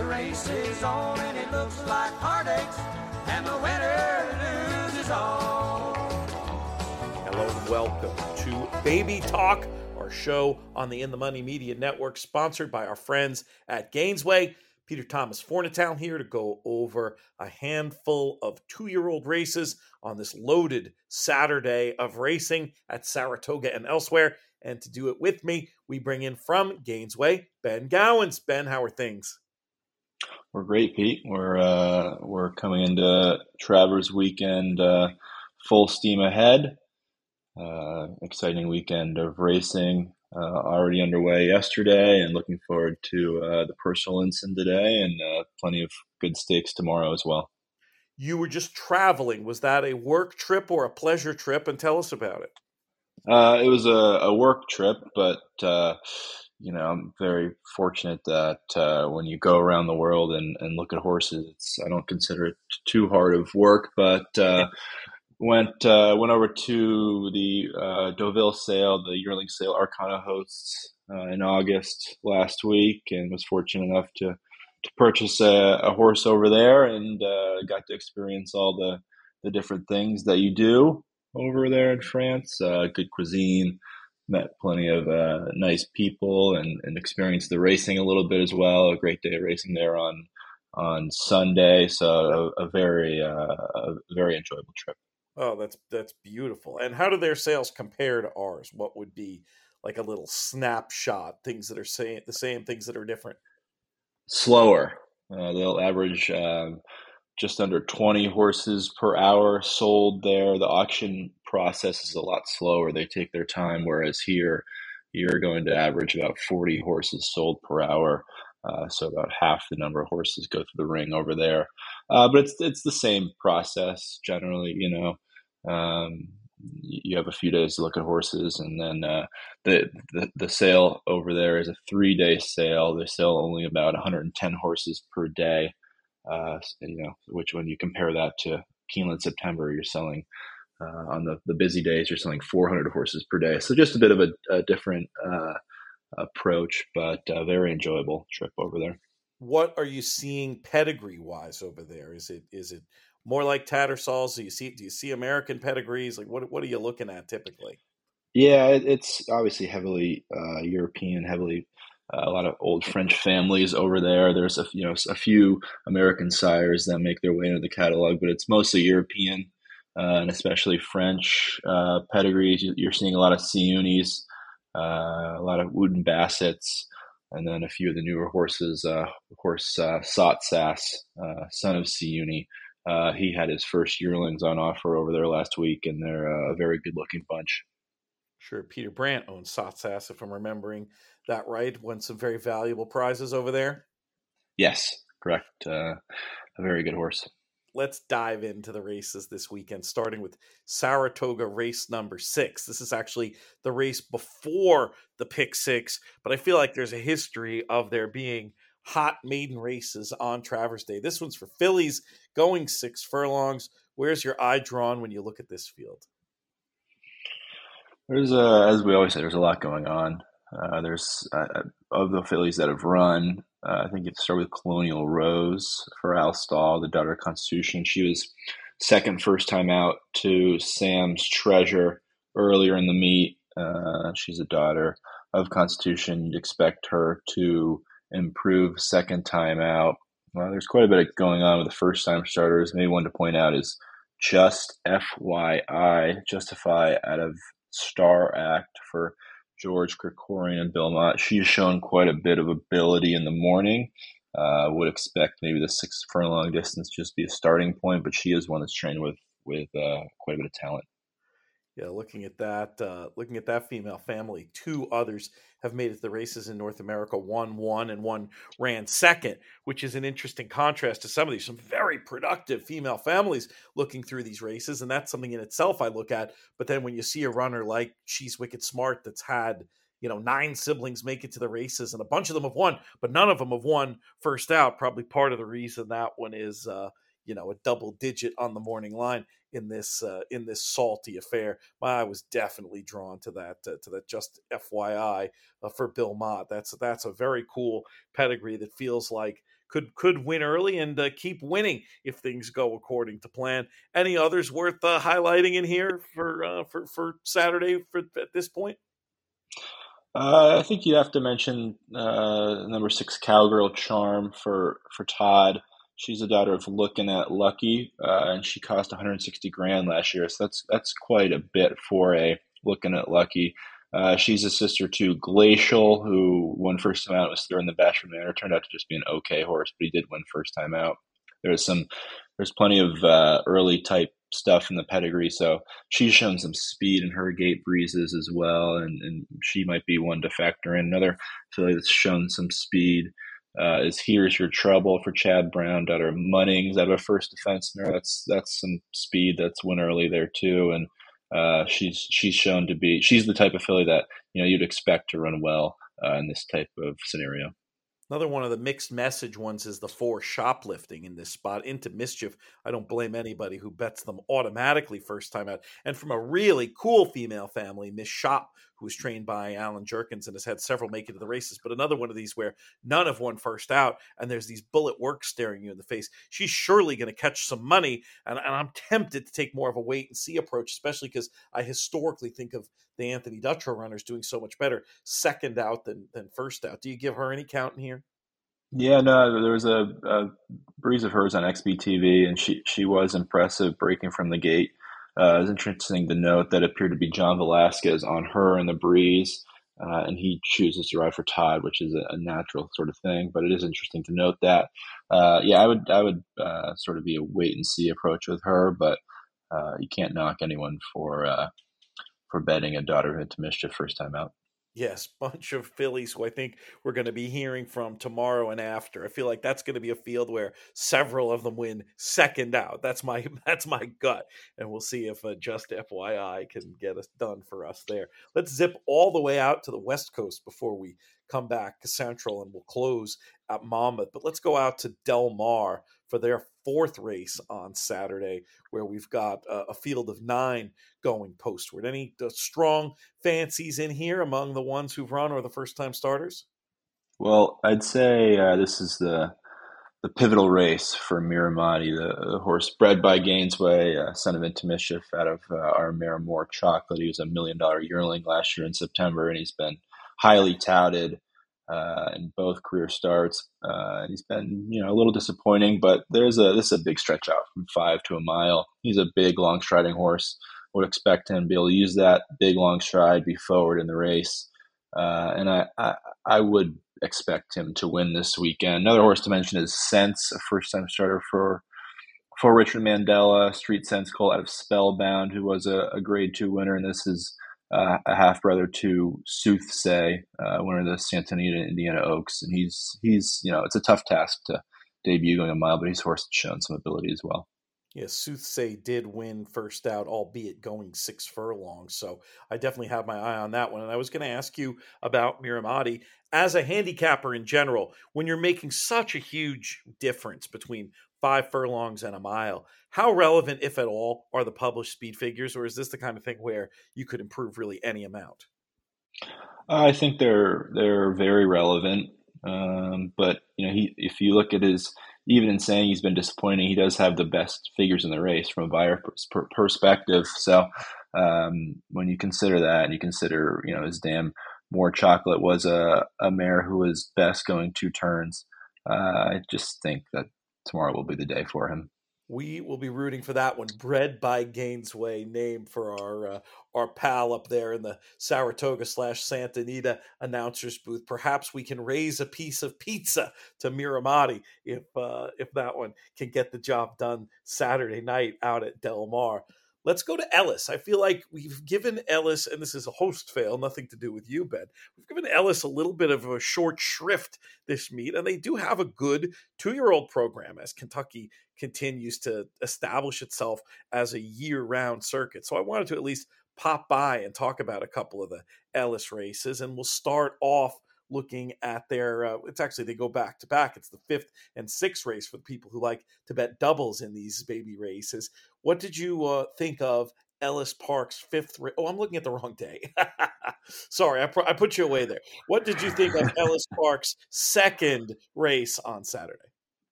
The race is on and it looks like heartaches, and the winner loses all. Hello and welcome to Baby Talk, our show on the In the Money Media Network, sponsored by our friends at Gainesway. Peter Thomas Fornatale here to go over a handful of two year old races on this loaded Saturday of racing at Saratoga and elsewhere. And to do it with me, we bring in from Gainesway, Ben Gowans. Ben, how are things? We're great, Pete. We're uh, we're coming into Travers weekend uh, full steam ahead. Uh, exciting weekend of racing uh, already underway yesterday, and looking forward to uh, the personal ensign today, and uh, plenty of good stakes tomorrow as well. You were just traveling. Was that a work trip or a pleasure trip? And tell us about it. Uh, it was a, a, work trip, but uh, you know I'm very fortunate that uh, when you go around the world and, and look at horses, it's I don't consider it too hard of work, but uh, went uh, went over to the uh, Deauville sale, the yearling sale Arqana hosts in August last week, and was fortunate enough to to purchase a, a horse over there and got to experience all the the different things that you do over there in France. Uh, good cuisine, met plenty of uh, nice people, and, and experienced the racing a little bit as well. A great day of racing there on on Sunday, so a, a very uh, a very enjoyable trip. Oh, that's that's beautiful. And how do their sales compare to ours? What would be like a little snapshot? Things that are saying the same, things that are different. Slower. Uh, they'll average um, just under 20 horses per hour sold there. The auction process is a lot slower. They take their time, whereas here you're going to average about 40 horses sold per hour. Uh, so about half the number of horses go through the ring over there. Uh, but it's it's the same process generally. You know, um, you have a few days to look at horses, and then uh, the, the the sale over there is a three day sale. They sell only about 110 horses per day. Uh, you know, which when you compare that to Keeneland September, you're selling uh, on the, the busy days, you're selling 400 horses per day. So just a bit of a, a different uh, approach, but a very enjoyable trip over there. What are you seeing pedigree wise over there? Is it is it more like Tattersalls? Do you see do you see American pedigrees? Like what what are you looking at typically? Yeah, it's obviously heavily uh, European, heavily uh, a lot of old French families over there. There's a you know a few American sires that make their way into the catalog, but it's mostly European uh, and especially French uh, pedigrees. You're seeing a lot of Siyounis, uh, a lot of Wootton Bassetts, and then a few of the newer horses. Uh, of course, uh, Sottsass, uh, son of Siyouni. he had his first yearlings on offer over there last week, and they're a very good looking bunch. Sure, Peter Brant owns Sottsass, if I'm remembering that right? Won some very valuable prizes over there. Yes, correct. Uh, a very good horse. Let's dive into the races this weekend, starting with Saratoga race number six. This is actually the race before the pick six, but I feel like there's a history of there being hot maiden races on Travers Day. This one's for fillies going six furlongs. Where's your eye drawn when you look at this field? There's a, as we always say, there's a lot going on. Uh, there's uh, uh, of the fillies that have run. Uh, I think you start with Colonial Rose for Al Stall, the daughter of Constitution. She was second first time out to Sam's Treasure earlier in the meet. Uh, she's a daughter of Constitution. You'd expect her to improve second time out. Well, there's quite a bit going on with the first time starters. Maybe one to point out is just FYI, Justify out of Star Act for George Krikorian and Bill Mott. She's shown quite a bit of ability in the morning. Uh, would expect maybe the six furlong distance just be a starting point, but she is one that's trained with with uh, quite a bit of talent. Yeah, looking at that, uh, looking at that female family, two others have made it to the races in North America. One won and one ran second, which is an interesting contrast to some of these some very productive female families looking through these races, and that's something in itself I look at. But then when you see a runner like She's Wicked Smart that's had you know nine siblings make it to the races and a bunch of them have won but none of them have won first out probably part of the reason that one is uh you know a double digit on the morning line in this uh, in this salty affair. My eye was definitely drawn to that uh, to that. Just FYI uh, for Bill Mott, that's that's a very cool pedigree that feels like could could win early and uh, keep winning if things go according to plan. Any others worth uh, highlighting in here for uh, for for Saturday for at this point? Uh, I think you have to mention uh, number six cowgirl charm for for Todd. She's the daughter of Lookin At Lucky, uh, and she cost 160 grand last year. So that's that's quite a bit for a Lookin At Lucky. Uh, she's a sister to Glacial, who won first time out was third in the Bashford Manor. Turned out to just be an okay horse, but he did win first time out. There's some, there's plenty of uh, early type stuff in the pedigree. So she's shown some speed in her gate breezes as well, and, and she might be one to factor in. Another filly that's shown some speed uh, is Here's Your Trouble for Chad Brown, daughter of Munnings out of a first defense mare. That's that's some speed that's went early there too, and uh, she's she's shown to be she's the type of filly that you know you'd expect to run well uh, in this type of scenario. Another one of the mixed message ones is the four shoplifting in this spot into mischief. I don't blame anybody who bets them automatically first time out. And from a really cool female family, Miss Shop, who was trained by Allen Jerkens and has had several make it to the races. But another one of these where none have won first out, and there's these bullet works staring you in the face. She's surely going to catch some money, and, and I'm tempted to take more of a wait and see approach, especially because I historically think of the Anthony Dutrow runners doing so much better second out than than first out. Do you give her any count in here? Yeah, no, there was a, a breeze of hers on XBTV, and she she was impressive breaking from the gate. Uh, it was interesting to note that appeared to be John Velazquez on her in the breeze, uh, and he chooses to ride for Todd, which is a, a, natural sort of thing. But it is interesting to note that. Uh, yeah, I would I would uh, sort of be a wait and see approach with her, but uh, you can't knock anyone for uh, for betting a daughter into mischief first time out. Yes, bunch of fillies who I think we're going to be hearing from tomorrow and after. I feel like that's going to be a field where several of them win second out. That's my that's my gut, and we'll see if uh, just FYI can get us done for us there. Let's zip all the way out to the west coast before we come back to Central, and we'll close at Monmouth. But let's go out to Del Mar for their fourth race on Saturday, where we've got a, a field of nine going postward. Any uh, strong fancies in here among the ones who've run or the first time starters? Well, I'd say uh, this is the the pivotal race for Mirahmadi, the, the horse bred by Gainesway, uh, son of Into Mischief, out of uh, our mare More Chocolate. He was a million dollar yearling last year in September, and he's been highly touted uh, in both career starts. Uh, he's been, you know, a little disappointing, but there's a this is a big stretch out from five to a mile. He's a big, long striding horse. Would expect him to be able to use that big, long stride, be forward in the race, uh, and I, I, I would expect him to win this weekend. Another horse to mention is Sense, a first time starter for for Richard Mandella, Street Sense Cole out of Spellbound, who was a, a Grade Two winner, and this is uh, a half brother to Soothsay, uh, one of the Santa Anita Indiana Oaks, and he's he's you know it's a tough task to debut going a mile, but he's horse has shown some ability as well. Yes, Soothsay did win first out, albeit going six furlongs. So I definitely have my eye on that one. And I was going to ask you about Mirahmadi as a handicapper in general. When you're making such a huge difference between five furlongs and a mile. How relevant, if at all, are the published speed figures, or is this the kind of thing where you could improve really any amount? I think they're they're very relevant, um, but you know, he if you look at his even in saying he's been disappointing, he does have the best figures in the race from a buyer perspective. So um, when you consider that, and you consider you know his dam more chocolate was a, a mare who was best going two turns. Uh, I just think that tomorrow will be the day for him. We will be rooting for that one. Bred by Gainesway, name for our uh, our pal up there in the Saratoga slash Santa Anita announcers booth. Perhaps we can raise a piece of pizza to Mirahmadi if uh, if that one can get the job done Saturday night out at Del Mar. Let's go to Ellis. I feel like we've given Ellis, and this is a host fail, nothing to do with you, Ben. We've given Ellis a little bit of a short shrift this meet, and they do have a good two year old program as Kentucky continues to establish itself as a year round circuit. So I wanted to at least pop by and talk about a couple of the Ellis races, and we'll start off looking at their uh, it's actually they go back to back it's the fifth and sixth race for the people who like to bet doubles in these baby races. What did you uh, think of ellis park's fifth ra- oh i'm looking at the wrong day. Sorry I, pr- I put you away there. What did you think of ellis park's second race on saturday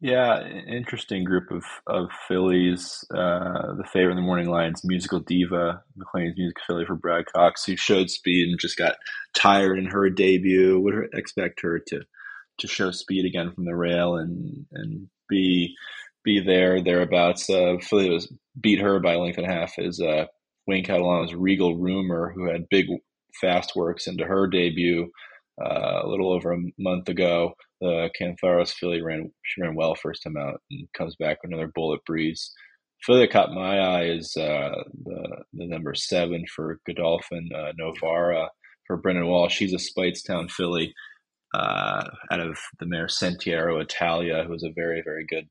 Yeah, interesting group of of fillies. Uh, the favorite in the morning lines, musical diva, McLean's music filly for Brad Cox, who showed speed and just got tired in her debut. Would expect her to to show speed again from the rail and and be be there thereabouts. Uh, filly was beat her by a length and a half is uh, Wayne Catalano's Regal Rumor, who had big fast works into her debut uh, a little over a month ago. The Kantharos filly ran she ran well first time out and comes back with another bullet breeze. Filly that caught my eye is uh, the the number seven for Godolphin uh, Novara for Brendan Walsh. She's a Speightstown filly uh, out of the mare Sentiero Italia, who is a very very good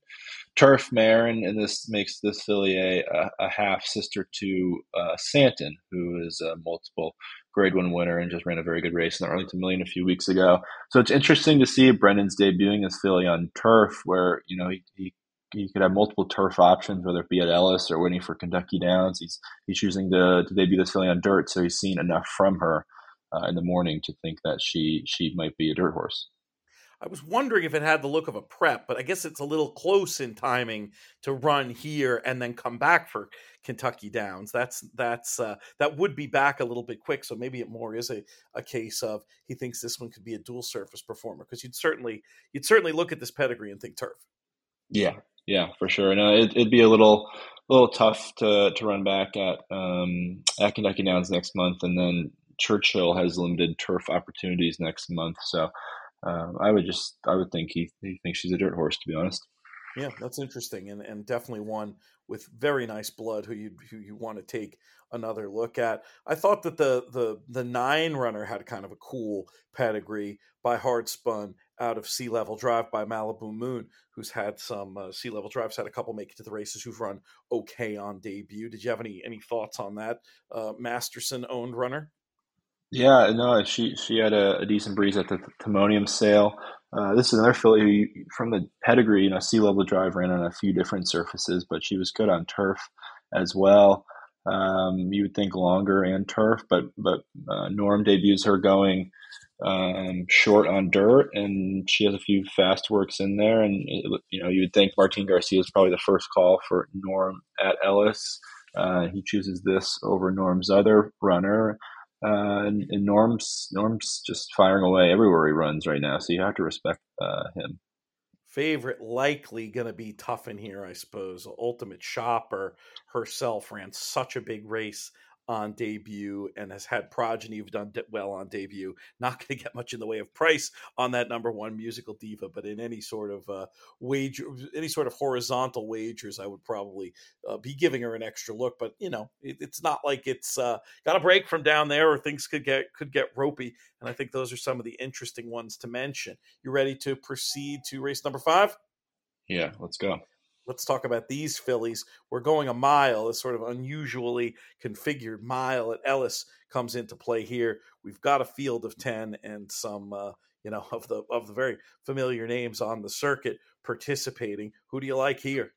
turf mare, and, and this makes this filly a, a, half sister to uh, Santin, who is a multiple Grade One winner and just ran a very good race in the Arlington Million a few weeks ago. So it's interesting to see Brendan's debuting his filly on turf, where you know he, he he could have multiple turf options, whether it be at Ellis or winning for Kentucky Downs. He's he's choosing to, to debut this filly on dirt, so he's seen enough from her uh, in the morning to think that she she might be a dirt horse. I was wondering if it had the look of a prep, but I guess it's a little close in timing to run here and then come back for Kentucky Downs. That's that's uh, that would be back a little bit quick. So maybe it more is a, a case of he thinks this one could be a dual surface performer because you'd certainly you'd certainly look at this pedigree and think turf. Yeah, yeah, for sure. No, it, would be a little a little tough to to run back at um, at Kentucky Downs next month, and then Churchill has limited turf opportunities next month. So um, I would just I would think he he thinks she's a dirt horse to be honest. Yeah, that's interesting, and and definitely one with very nice blood who you who you want to take another look at. I thought that the the the nine runner had kind of a cool pedigree by hard spun out of sea level drive by Malibu Moon, who's had some uh, sea level drives, had a couple make it to the races, who've run okay on debut. Did you have any any thoughts on that uh, Masterson owned runner? Yeah, no, she she had a, a decent breeze at the Timonium sale. Uh, this is another filly from the pedigree, you know, sea level drive ran on a few different surfaces, but she was good on turf as well. Um, you would think longer and turf, but but uh, Norm debuts her going um, short on dirt, and she has a few fast works in there. And you know, you would think Martin Garcia is probably the first call for Norm at Ellis. Uh, he chooses this over Norm's other runner. Uh, and, Norm's Norm's just firing away everywhere he runs right now, so you have to respect uh, him. Favorite likely going to be tough in here, I suppose. Ultimate Shopper herself ran such a big race on debut and has had progeny who've done well on debut. Not going to get much in the way of price on that number one musical diva, but in any sort of uh, wager, any sort of horizontal wagers, I would probably uh, be giving her an extra look. But you know, it, it's not like it's uh, got a break from down there, or things could get could get ropey. And I think those are some of the interesting ones to mention. You ready to proceed to race number five? Yeah, let's go let's talk about these fillies. We're going a mile, a sort of unusually configured mile at Ellis comes into play here. We've got a field of 10 and some uh, you know of the of the very familiar names on the circuit participating. Who do you like here?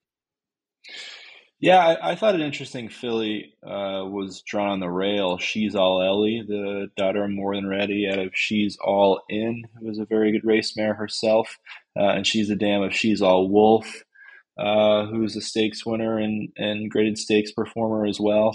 Yeah, I, I thought an interesting filly uh, was drawn on the rail. She's all Ellie, the daughter of More Than Ready, out of She's All In, who was a very good race mare herself, uh, and she's a dam of She's All Wolf uh, who's a stakes winner and, and graded stakes performer as well.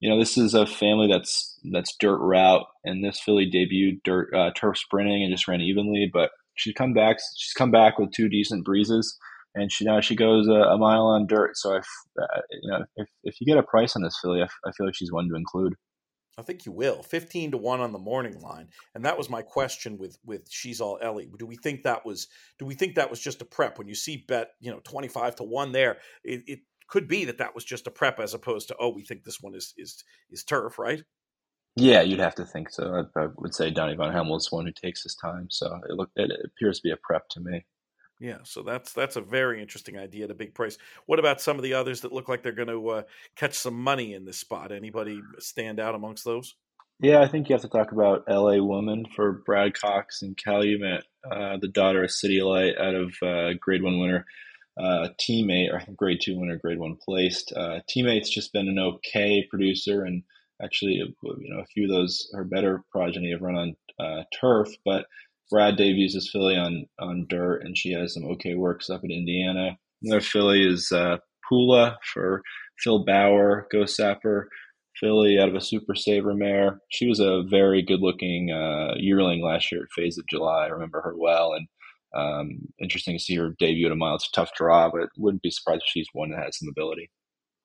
You know, this is a family that's that's dirt route, and this filly debuted dirt uh, turf sprinting and just ran evenly. But she's come back. She's come back with two decent breezes, and she now she goes a, a mile on dirt. So if uh, you know if, if you get a price on this filly, I, f- I feel like she's one to include. I think you will. 15 to 1 on the morning line. And that was my question with with She's All Ellie. Do we think that was do we think that was just a prep when you see bet, you know, 25 to 1 there, it, it could be that that was just a prep as opposed to oh, we think this one is is is turf, right? Yeah, you'd have to think so. I, I would say Donnie Von Hemel is one who takes his time, so it look it appears to be a prep to me. Yeah, so that's that's a very interesting idea at a big price. What about some of the others that look like they're going to uh, catch some money in this spot? Anybody stand out amongst those? Yeah, I think you have to talk about L.A. Woman for Brad Cox and Calumet, uh, the daughter of City Light out of uh, Grade One winner. Uh, teammate, or Grade Two winner, Grade One placed. Uh, teammate's just been an okay producer, and actually, you know, a few of those her better progeny have run on uh, turf, but Brad debuts this filly on on dirt, and she has some okay works up in Indiana. Another filly is uh, Pula for Phil Bauer, Ghostzapper filly out of a Super Saver mare. She was a very good looking uh, yearling last year at Fasig July. I remember her well, and um, interesting to see her debut at a mile. It's a tough draw, but wouldn't be surprised if she's one that has some ability.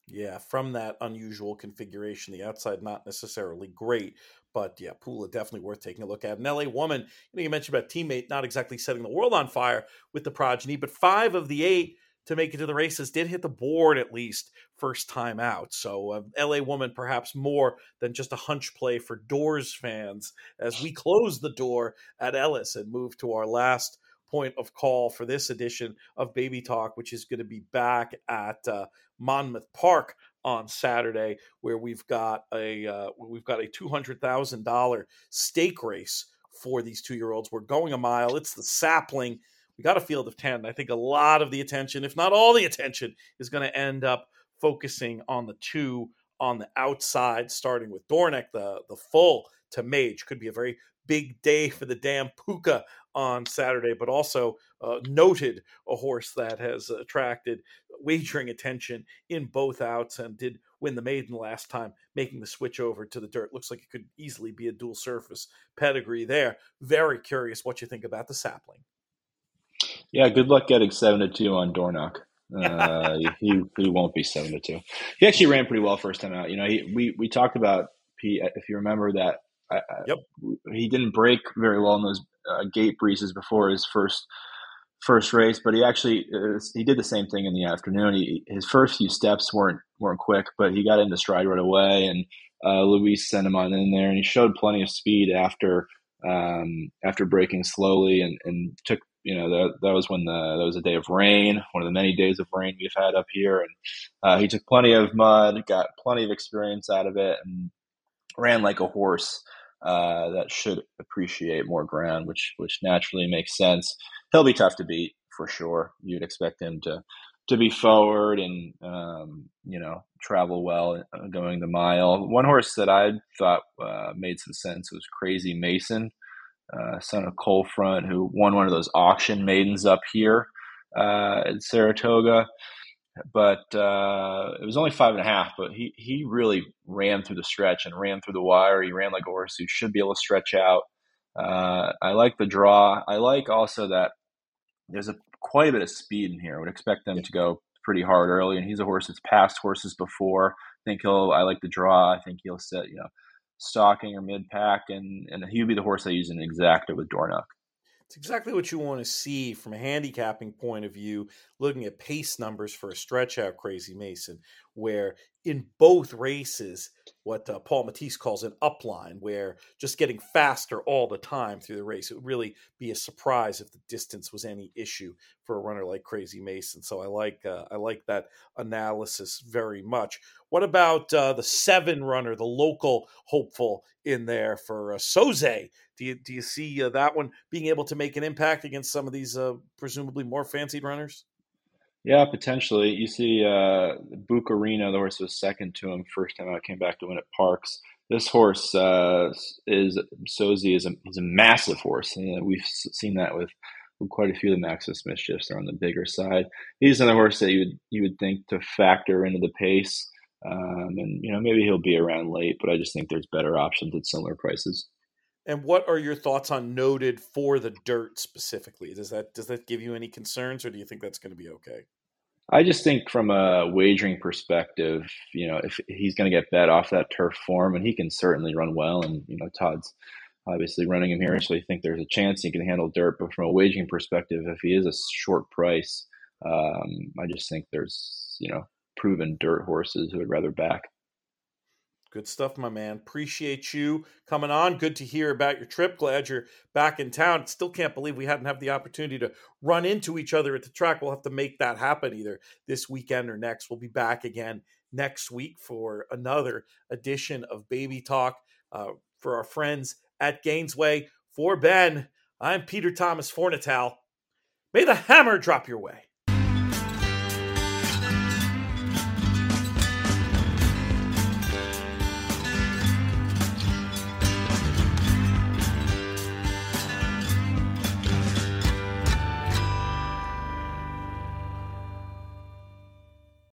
Yeah, from that unusual configuration, the outside not necessarily great, but yeah, Pula definitely worth taking a look at. An LA woman, you know, you mentioned about teammate not exactly setting the world on fire with the progeny, but five of the eight to make it to the races did hit the board at least first time out. So, uh, LA Woman perhaps more than just a hunch play for Doors fans as we close the door at Ellis and move to our last point of call for this edition of Baby Talk, which is going to be back at uh, Monmouth Park on Saturday, where we've got a uh, we've got a two hundred thousand dollar stake race for these two year olds. We're going a mile. It's the sapling we got a field of 10. I think a lot of the attention, if not all the attention, is going to end up focusing on the two on the outside, starting with Dornoch, the, the full to Mage. Could be a very big day for the dam Puca on Saturday, but also uh, noted a horse that has attracted wagering attention in both outs and did win the maiden last time, making the switch over to the dirt. Looks like it could easily be a dual surface pedigree there. Very curious what you think about the sapling. Yeah, good luck getting seven to two on Dornoch. Uh, he he won't be seven to two. He actually ran pretty well first time out. You know, he, we we talked about Pete. If you remember that, I, yep. he didn't break very well in those uh, gate breezes before his first first race, but he actually uh, he did the same thing in the afternoon. He, his first few steps weren't weren't quick, but he got into stride right away, and uh, Luis sent him on in there, and he showed plenty of speed after um, after breaking slowly, and, and took you know that that was when the that was a day of rain, one of the many days of rain we've had up here, and uh, he took plenty of mud, got plenty of experience out of it, and ran like a horse uh, that should appreciate more ground, which which naturally makes sense. He'll be tough to beat for sure. You'd expect him to to be forward and um, you know travel well uh, going the mile. One horse that I thought uh, made some sense was Crazy Mason uh, son of Cole Front, who won one of those auction maidens up here uh, at Saratoga. But uh, it was only five and a half. But he he really ran through the stretch and ran through the wire. He ran like a horse who should be able to stretch out. Uh, I like the draw. I like also that there's a quite a bit of speed in here. I would expect them to go pretty hard early, and he's a horse that's passed horses before. I think he'll. I like the draw. I think he'll set you know stalking or mid pack, and and he would be the horse I use in exacta with Dornoch. It's exactly what you want to see from a handicapping point of view, looking at pace numbers for a stretch out Crazy Mason, where in both races, what uh, Paul Matisse calls an upline, where just getting faster all the time through the race, it would really be a surprise if the distance was any issue for a runner like Crazy Mason. So I like uh, I like that analysis very much. What about uh, the seven runner, the local hopeful in there for uh, Soze? Do you do you see uh, that one being able to make an impact against some of these uh, presumably more fancied runners? Yeah, potentially. You see, uh, Bucarino, the horse was second to him first time out, came back to win at Parx. This horse uh, is Soze is a a massive horse, and we've seen that with, with quite a few of the Maximus Mischiefs. They're on the bigger side. He's another horse that you would you would think to factor into the pace. Um, and you know maybe he'll be around late, but I just think there's better options at similar prices. And what are your thoughts on noted for the dirt specifically? Does that does that give you any concerns, or do you think that's going to be okay? I just think from a wagering perspective, you know, if he's going to get bet off that turf form, and he can certainly run well, and you know, Todd's obviously running him here, so I think there's a chance he can handle dirt. But from a wagering perspective, if he is a short price, um, I just think there's you know proven dirt horses who would rather back. Good stuff, my man. Appreciate you coming on. Good to hear about your trip. Glad you're back in town. Still can't believe we hadn't had the opportunity to run into each other at the track. We'll have to make that happen either this weekend or next. We'll be back again next week for another edition of Baby Talk uh, for our friends at Gainesway. For Ben, I'm Peter Thomas Fornatale. May the hammer drop your way.